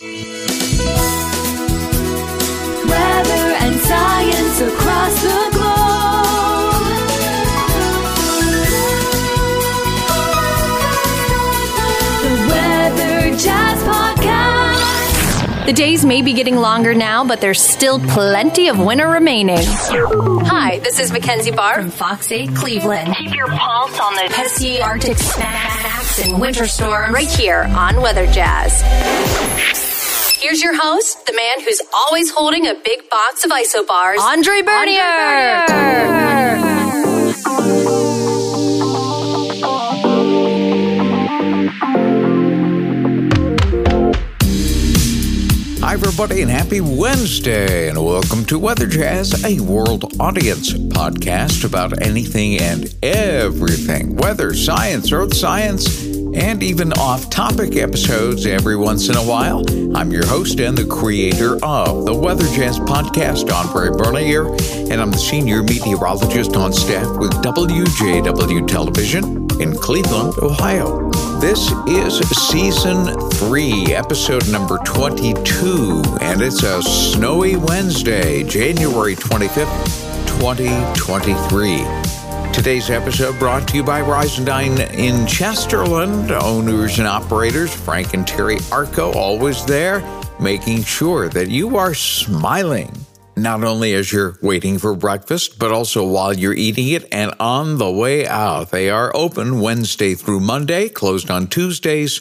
Weather and science across the globe. The Weather Jazz Podcast. The days may be getting longer now, but there's still plenty of winter remaining. Hi, this is Mackenzie Barr from Fox 8 Cleveland. Keep your pulse on the pesky Arctic snacks and winter storms right here on Weather Jazz. Here's your host, the man who's always holding a big box of isobars, Andre Bernier. Hi, everybody, and happy Wednesday, and welcome to Weather Jazz, a world audience podcast about anything and everything weather, science, earth science, and even off topic episodes every once in a while. I'm your host and the creator of the Weather Jazz podcast, Andre Bernier, and I'm the senior meteorologist on staff with WJW Television in Cleveland, Ohio. This is season three, episode number 22, and it's a snowy Wednesday, January 25th, 2023. Today's episode brought to you by Risendine in Chesterland, owners and operators Frank and Terry Arco, always there, making sure that you are smiling. Not only as you're waiting for breakfast, but also while you're eating it and on the way out. They are open Wednesday through Monday, closed on Tuesdays.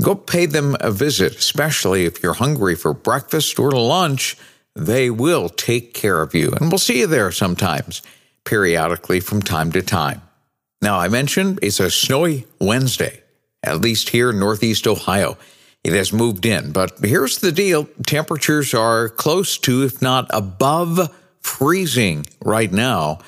Go pay them a visit, especially if you're hungry for breakfast or lunch. They will take care of you, and we'll see you there sometimes, periodically from time to time. Now, I mentioned it's a snowy Wednesday, at least here in Northeast Ohio. It has moved in, but here's the deal temperatures are close to, if not above, freezing right now.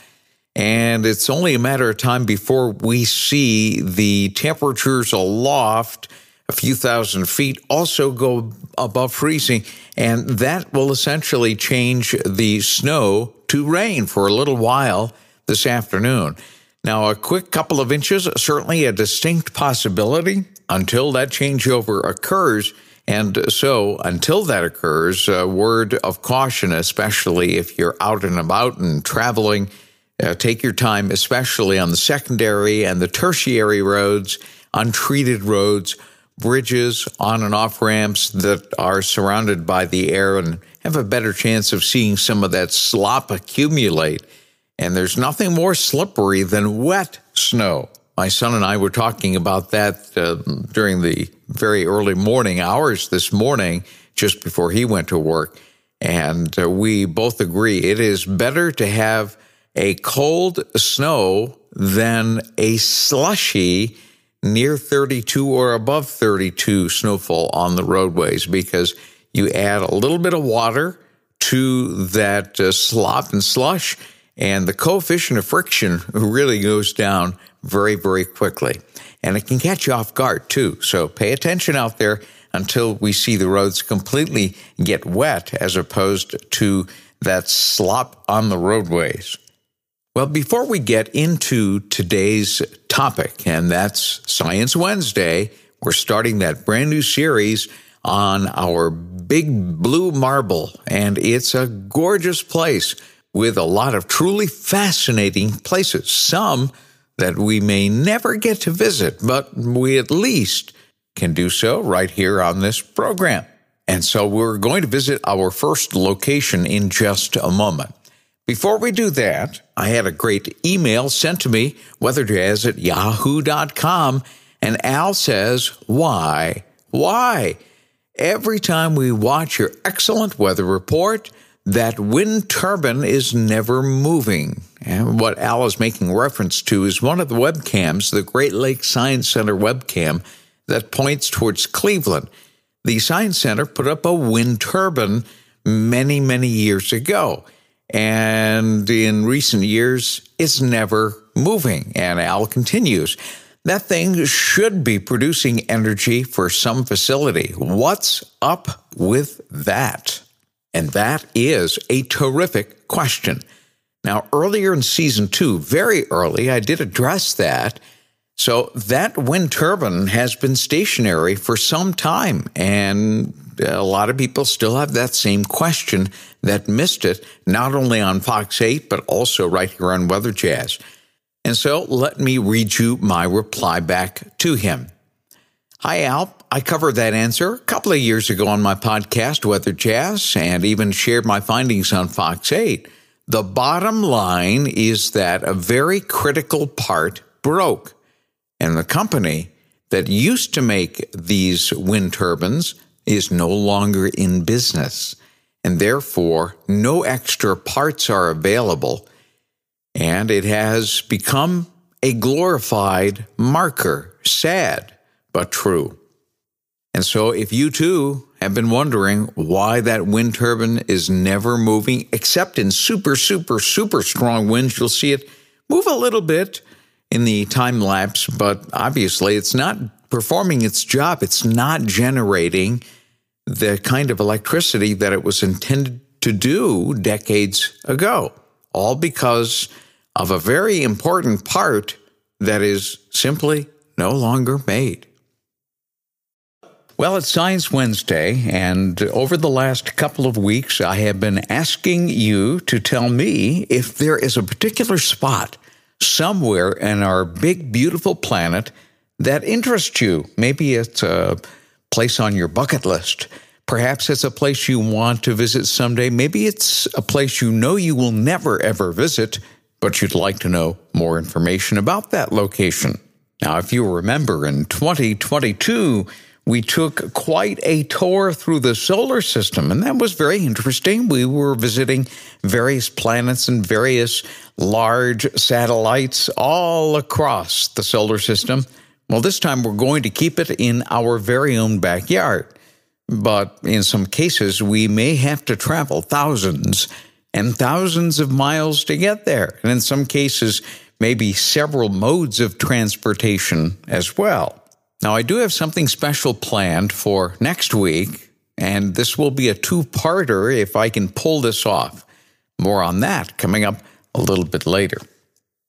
And it's only a matter of time before we see the temperatures aloft a few thousand feet also go above freezing. And that will essentially change the snow to rain for a little while this afternoon. Now, a quick couple of inches, certainly a distinct possibility until that changeover occurs. And so, until that occurs, a word of caution, especially if you're out and about and traveling. Uh, take your time, especially on the secondary and the tertiary roads, untreated roads, bridges, on and off ramps that are surrounded by the air and have a better chance of seeing some of that slop accumulate. And there's nothing more slippery than wet snow. My son and I were talking about that uh, during the very early morning hours this morning, just before he went to work. And uh, we both agree it is better to have a cold snow than a slushy near 32 or above 32 snowfall on the roadways because you add a little bit of water to that uh, slop and slush, and the coefficient of friction really goes down very, very quickly. And it can catch you off guard too. So pay attention out there until we see the roads completely get wet as opposed to that slop on the roadways. Well, before we get into today's topic, and that's Science Wednesday, we're starting that brand new series on our big blue marble, and it's a gorgeous place with a lot of truly fascinating places. Some that we may never get to visit, but we at least can do so right here on this program. And so we're going to visit our first location in just a moment. Before we do that, I had a great email sent to me, weatherjazz at yahoo.com, and Al says, Why? Why? Every time we watch your excellent weather report, that wind turbine is never moving. And what Al is making reference to is one of the webcams, the Great Lakes Science Center webcam, that points towards Cleveland. The Science Center put up a wind turbine many, many years ago. And in recent years, it's never moving. And Al continues. That thing should be producing energy for some facility. What's up with that? And that is a terrific question. Now, earlier in season two, very early, I did address that. So that wind turbine has been stationary for some time and a lot of people still have that same question that missed it, not only on Fox 8, but also right here on Weather Jazz. And so let me read you my reply back to him. Hi, Al. I covered that answer a couple of years ago on my podcast, Weather Jazz, and even shared my findings on Fox 8. The bottom line is that a very critical part broke, and the company that used to make these wind turbines is no longer in business, and therefore no extra parts are available, and it has become a glorified marker. Sad, but true. And so, if you too have been wondering why that wind turbine is never moving, except in super, super, super strong winds, you'll see it move a little bit in the time lapse, but obviously it's not performing its job. It's not generating the kind of electricity that it was intended to do decades ago, all because of a very important part that is simply no longer made. Well, it's Science Wednesday, and over the last couple of weeks, I have been asking you to tell me if there is a particular spot somewhere in our big, beautiful planet that interests you. Maybe it's a place on your bucket list. Perhaps it's a place you want to visit someday. Maybe it's a place you know you will never, ever visit, but you'd like to know more information about that location. Now, if you remember in 2022, we took quite a tour through the solar system, and that was very interesting. We were visiting various planets and various large satellites all across the solar system. Well, this time we're going to keep it in our very own backyard. But in some cases, we may have to travel thousands and thousands of miles to get there. And in some cases, maybe several modes of transportation as well. Now, I do have something special planned for next week, and this will be a two parter if I can pull this off. More on that coming up a little bit later.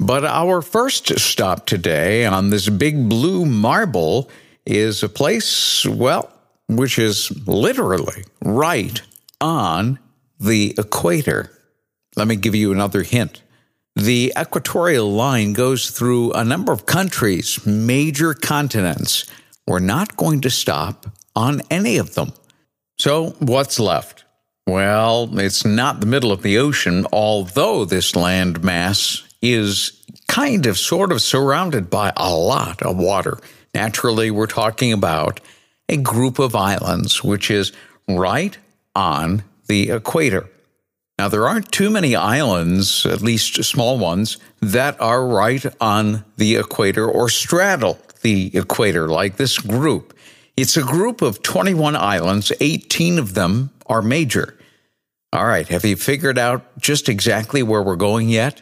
But our first stop today on this big blue marble is a place, well, which is literally right on the equator. Let me give you another hint. The equatorial line goes through a number of countries, major continents. We're not going to stop on any of them. So, what's left? Well, it's not the middle of the ocean, although this land mass is kind of sort of surrounded by a lot of water. Naturally, we're talking about a group of islands, which is right on the equator. Now, there aren't too many islands, at least small ones, that are right on the equator or straddle the equator like this group. It's a group of 21 islands, 18 of them are major. All right, have you figured out just exactly where we're going yet?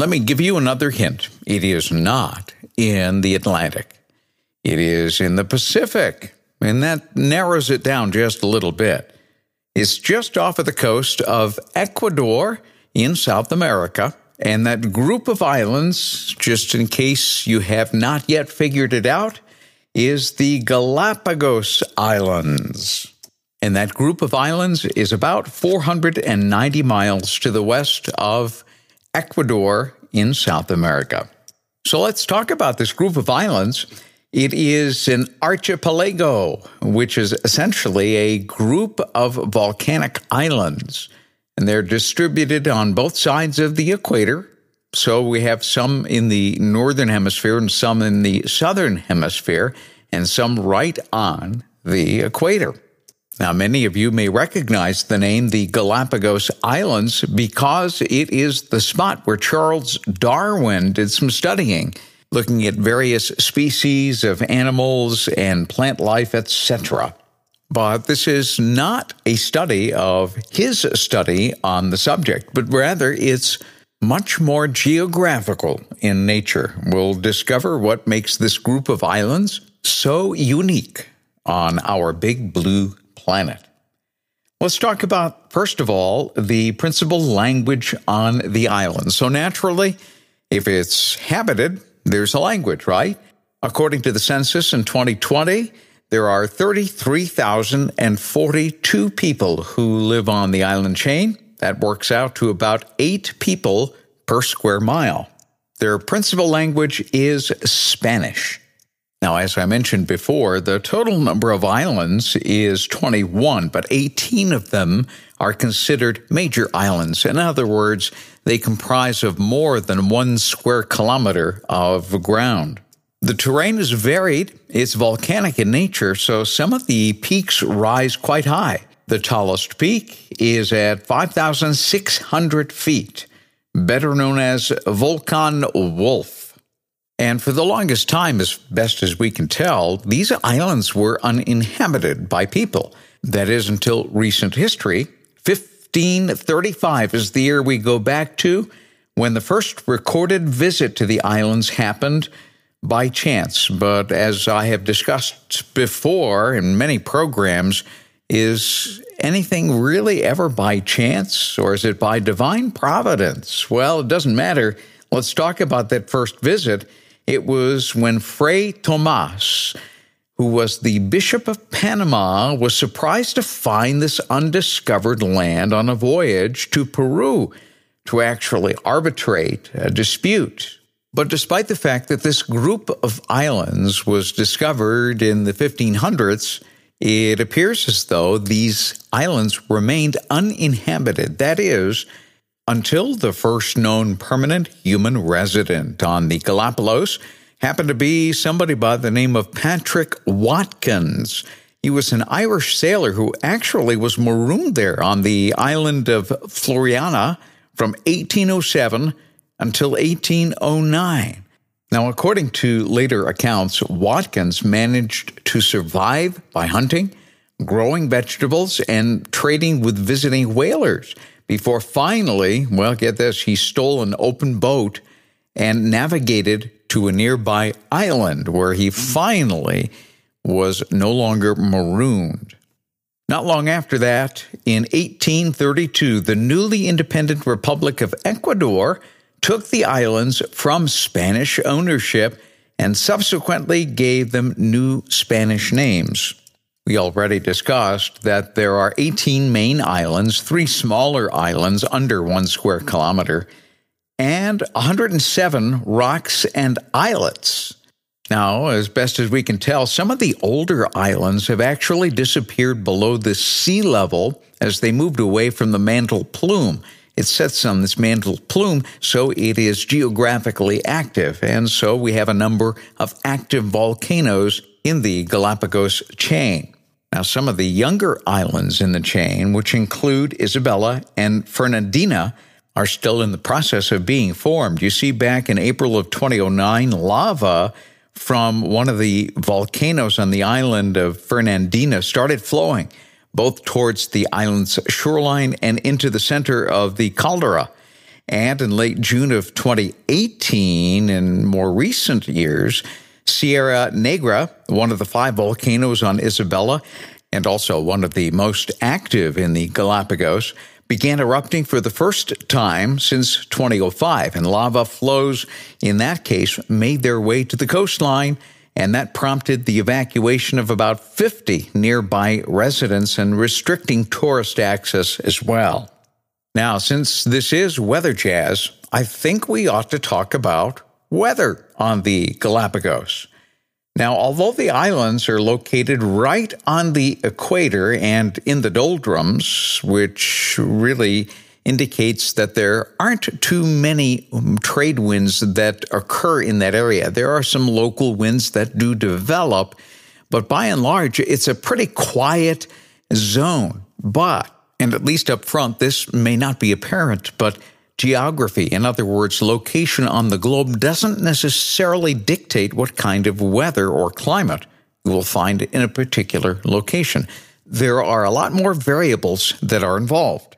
Let me give you another hint. It is not in the Atlantic. It is in the Pacific, and that narrows it down just a little bit. It's just off of the coast of Ecuador in South America. And that group of islands, just in case you have not yet figured it out, is the Galapagos Islands. And that group of islands is about 490 miles to the west of Ecuador in South America. So let's talk about this group of islands it is an archipelago, which is essentially a group of volcanic islands, and they're distributed on both sides of the equator. So we have some in the northern hemisphere and some in the southern hemisphere, and some right on the equator. Now, many of you may recognize the name the Galapagos Islands because it is the spot where Charles Darwin did some studying looking at various species of animals and plant life, etc. But this is not a study of his study on the subject, but rather it's much more geographical in nature. We'll discover what makes this group of islands so unique on our big blue planet. Let's talk about, first of all, the principal language on the island. So, naturally, if it's habited, there's a language, right? According to the census in 2020, there are 33,042 people who live on the island chain. That works out to about eight people per square mile. Their principal language is Spanish. Now, as I mentioned before, the total number of islands is 21, but 18 of them are considered major islands. In other words, they comprise of more than one square kilometer of ground. The terrain is varied, it's volcanic in nature, so some of the peaks rise quite high. The tallest peak is at 5,600 feet, better known as Volcan Wolf. And for the longest time, as best as we can tell, these islands were uninhabited by people. That is until recent history. 1535 is the year we go back to when the first recorded visit to the islands happened by chance. But as I have discussed before in many programs, is anything really ever by chance or is it by divine providence? Well, it doesn't matter. Let's talk about that first visit. It was when Fray Tomas, who was the Bishop of Panama, was surprised to find this undiscovered land on a voyage to Peru to actually arbitrate a dispute. But despite the fact that this group of islands was discovered in the 1500s, it appears as though these islands remained uninhabited. That is, until the first known permanent human resident on the Galapagos happened to be somebody by the name of Patrick Watkins. He was an Irish sailor who actually was marooned there on the island of Floreana from 1807 until 1809. Now, according to later accounts, Watkins managed to survive by hunting, growing vegetables, and trading with visiting whalers before finally, well, get this, he stole an open boat and navigated to a nearby island where he finally was no longer marooned. Not long after that, in 1832, the newly independent Republic of Ecuador took the islands from Spanish ownership and subsequently gave them new Spanish names. We already discussed that there are 18 main islands, three smaller islands under one square kilometer, and 107 rocks and islets. Now, as best as we can tell, some of the older islands have actually disappeared below the sea level as they moved away from the mantle plume. It sits on this mantle plume, so it is geographically active, and so we have a number of active volcanoes in the Galapagos chain. Now, some of the younger islands in the chain, which include Isabella and Fernandina, are still in the process of being formed. You see, back in April of 2009, lava from one of the volcanoes on the island of Fernandina started flowing both towards the island's shoreline and into the center of the caldera. And in late June of 2018, in more recent years, Sierra Negra, one of the five volcanoes on Isabella, and also one of the most active in the Galapagos, began erupting for the first time since 2005, and lava flows in that case made their way to the coastline, and that prompted the evacuation of about 50 nearby residents and restricting tourist access as well. Now, since this is weather jazz, I think we ought to talk about weather on the Galapagos. Now, although the islands are located right on the equator and in the doldrums, which really indicates that there aren't too many um, trade winds that occur in that area. There are some local winds that do develop, but by and large, it's a pretty quiet zone. But, and at least up front, this may not be apparent, but Geography, in other words, location on the globe, doesn't necessarily dictate what kind of weather or climate you will find in a particular location. There are a lot more variables that are involved.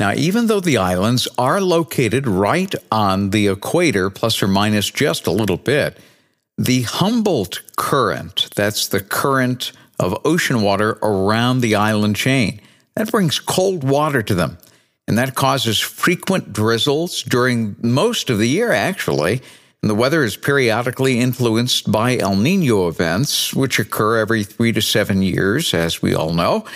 Now, even though the islands are located right on the equator, plus or minus just a little bit, the Humboldt current, that's the current of ocean water around the island chain, that brings cold water to them and that causes frequent drizzles during most of the year, actually. And the weather is periodically influenced by El Nino events, which occur every three to seven years, as we all know.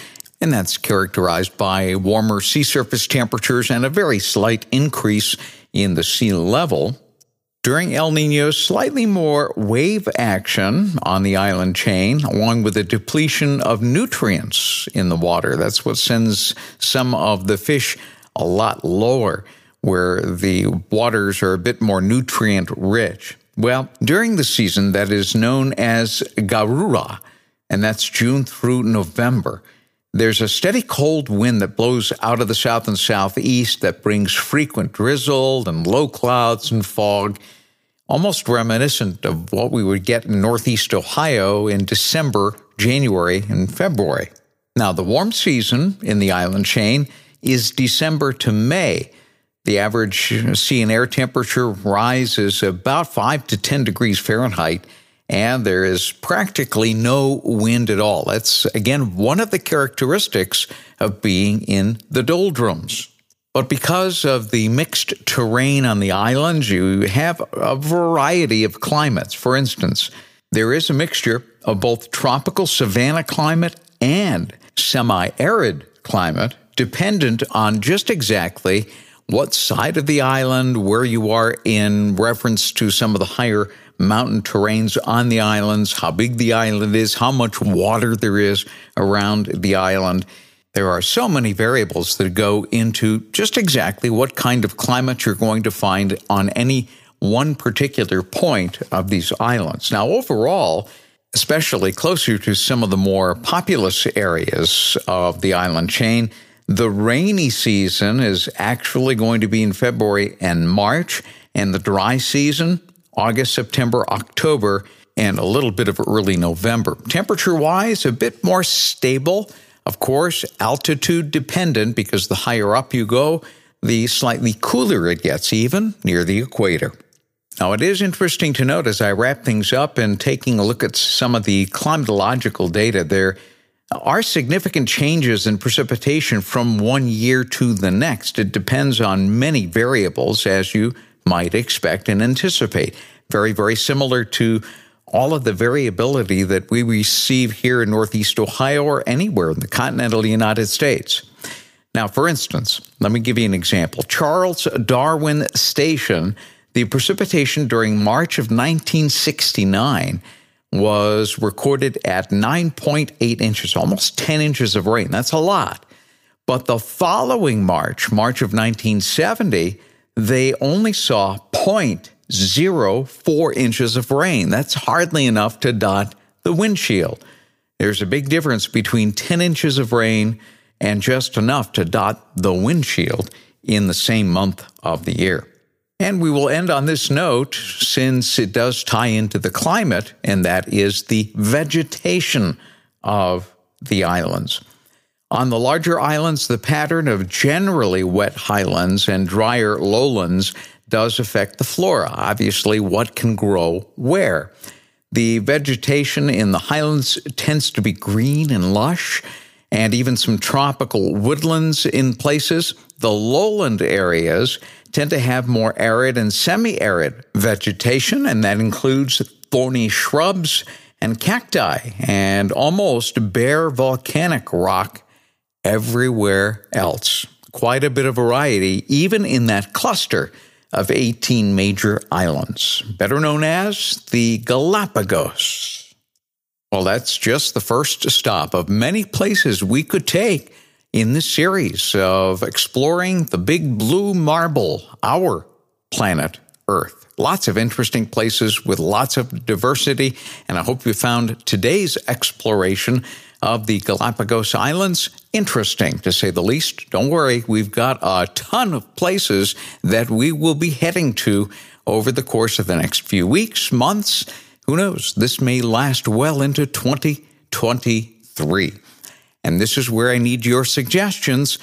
And that's characterized by warmer sea surface temperatures and a very slight increase in the sea level. During El Nino, slightly more wave action on the island chain, along with a depletion of nutrients in the water. That's what sends some of the fish a lot lower, where the waters are a bit more nutrient rich. Well, during the season that is known as Garura, and that's June through November. There's a steady cold wind that blows out of the south and southeast that brings frequent drizzle and low clouds and fog, almost reminiscent of what we would get in northeast Ohio in December, January, and February. Now, the warm season in the island chain is December to May. The average sea and air temperature rises about 5 to 10 degrees Fahrenheit and there is practically no wind at all. That's, again, one of the characteristics of being in the doldrums. But because of the mixed terrain on the islands, you have a variety of climates. For instance, there is a mixture of both tropical savanna climate and semi arid climate, dependent on just exactly what side of the island, where you are in reference to some of the higher mountain terrains on the islands, how big the island is, how much water there is around the island. There are so many variables that go into just exactly what kind of climate you're going to find on any one particular point of these islands. Now, overall, especially closer to some of the more populous areas of the island chain, the rainy season is actually going to be in February and March, and the dry season August, September, October, and a little bit of early November. Temperature wise, a bit more stable. Of course, altitude dependent because the higher up you go, the slightly cooler it gets, even near the equator. Now, it is interesting to note as I wrap things up and taking a look at some of the climatological data, there are significant changes in precipitation from one year to the next. It depends on many variables, as you might expect and anticipate. Very, very similar to all of the variability that we receive here in Northeast Ohio or anywhere in the continental United States. Now, for instance, let me give you an example. Charles Darwin Station, the precipitation during March of 1969 was recorded at 9.8 inches, almost 10 inches of rain. That's a lot. But the following March, March of 1970, they only saw 0.04 inches of rain. That's hardly enough to dot the windshield. There's a big difference between 10 inches of rain and just enough to dot the windshield in the same month of the year. And we will end on this note since it does tie into the climate, and that is the vegetation of the islands. On the larger islands, the pattern of generally wet highlands and drier lowlands does affect the flora. Obviously, what can grow where. The vegetation in the highlands tends to be green and lush, and even some tropical woodlands in places. The lowland areas tend to have more arid and semi arid vegetation, and that includes thorny shrubs and cacti and almost bare volcanic rock everywhere else. Quite a bit of variety, even in that cluster of 18 major islands, better known as the Galapagos. Well, that's just the first stop of many places we could take in this series of exploring the big blue marble, our planet Earth. Lots of interesting places with lots of diversity, and I hope you found today's exploration of the Galapagos Islands. Interesting, to say the least. Don't worry, we've got a ton of places that we will be heading to over the course of the next few weeks, months. Who knows? This may last well into 2023. And this is where I need your suggestions.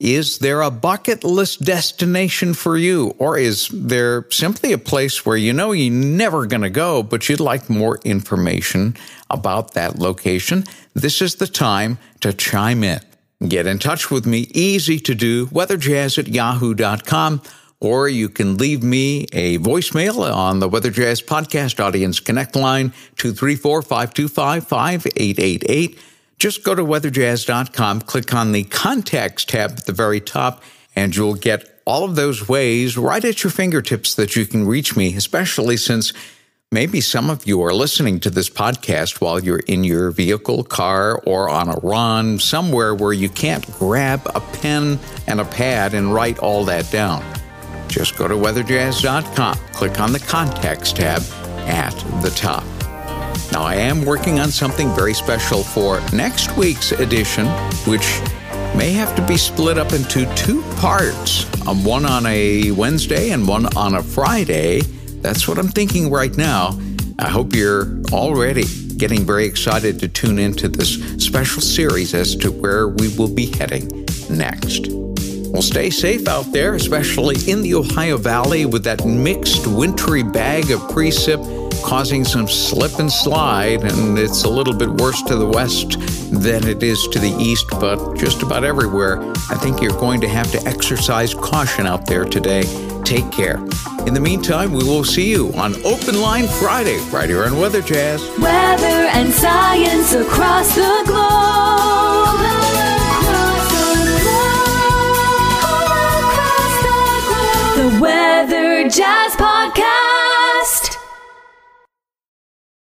Is there a bucket list destination for you? Or is there simply a place where you know you're never going to go, but you'd like more information about that location? This is the time to chime in. Get in touch with me. Easy to do. Weatherjazz at yahoo.com or you can leave me a voicemail on the Weather Jazz Podcast Audience Connect line, 234 525 5888. Just go to weatherjazz.com, click on the Contacts tab at the very top, and you'll get all of those ways right at your fingertips that you can reach me, especially since maybe some of you are listening to this podcast while you're in your vehicle, car, or on a run, somewhere where you can't grab a pen and a pad and write all that down. Just go to weatherjazz.com, click on the Contacts tab at the top. Now, I am working on something very special for next week's edition, which may have to be split up into two parts um, one on a Wednesday and one on a Friday. That's what I'm thinking right now. I hope you're already getting very excited to tune into this special series as to where we will be heading next. Well, stay safe out there, especially in the Ohio Valley with that mixed wintry bag of precip causing some slip and slide, and it's a little bit worse to the west than it is to the east, but just about everywhere. I think you're going to have to exercise caution out there today. Take care. In the meantime, we will see you on Open Line Friday, right here on Weather Jazz. Weather and science across the globe. Weather Jazz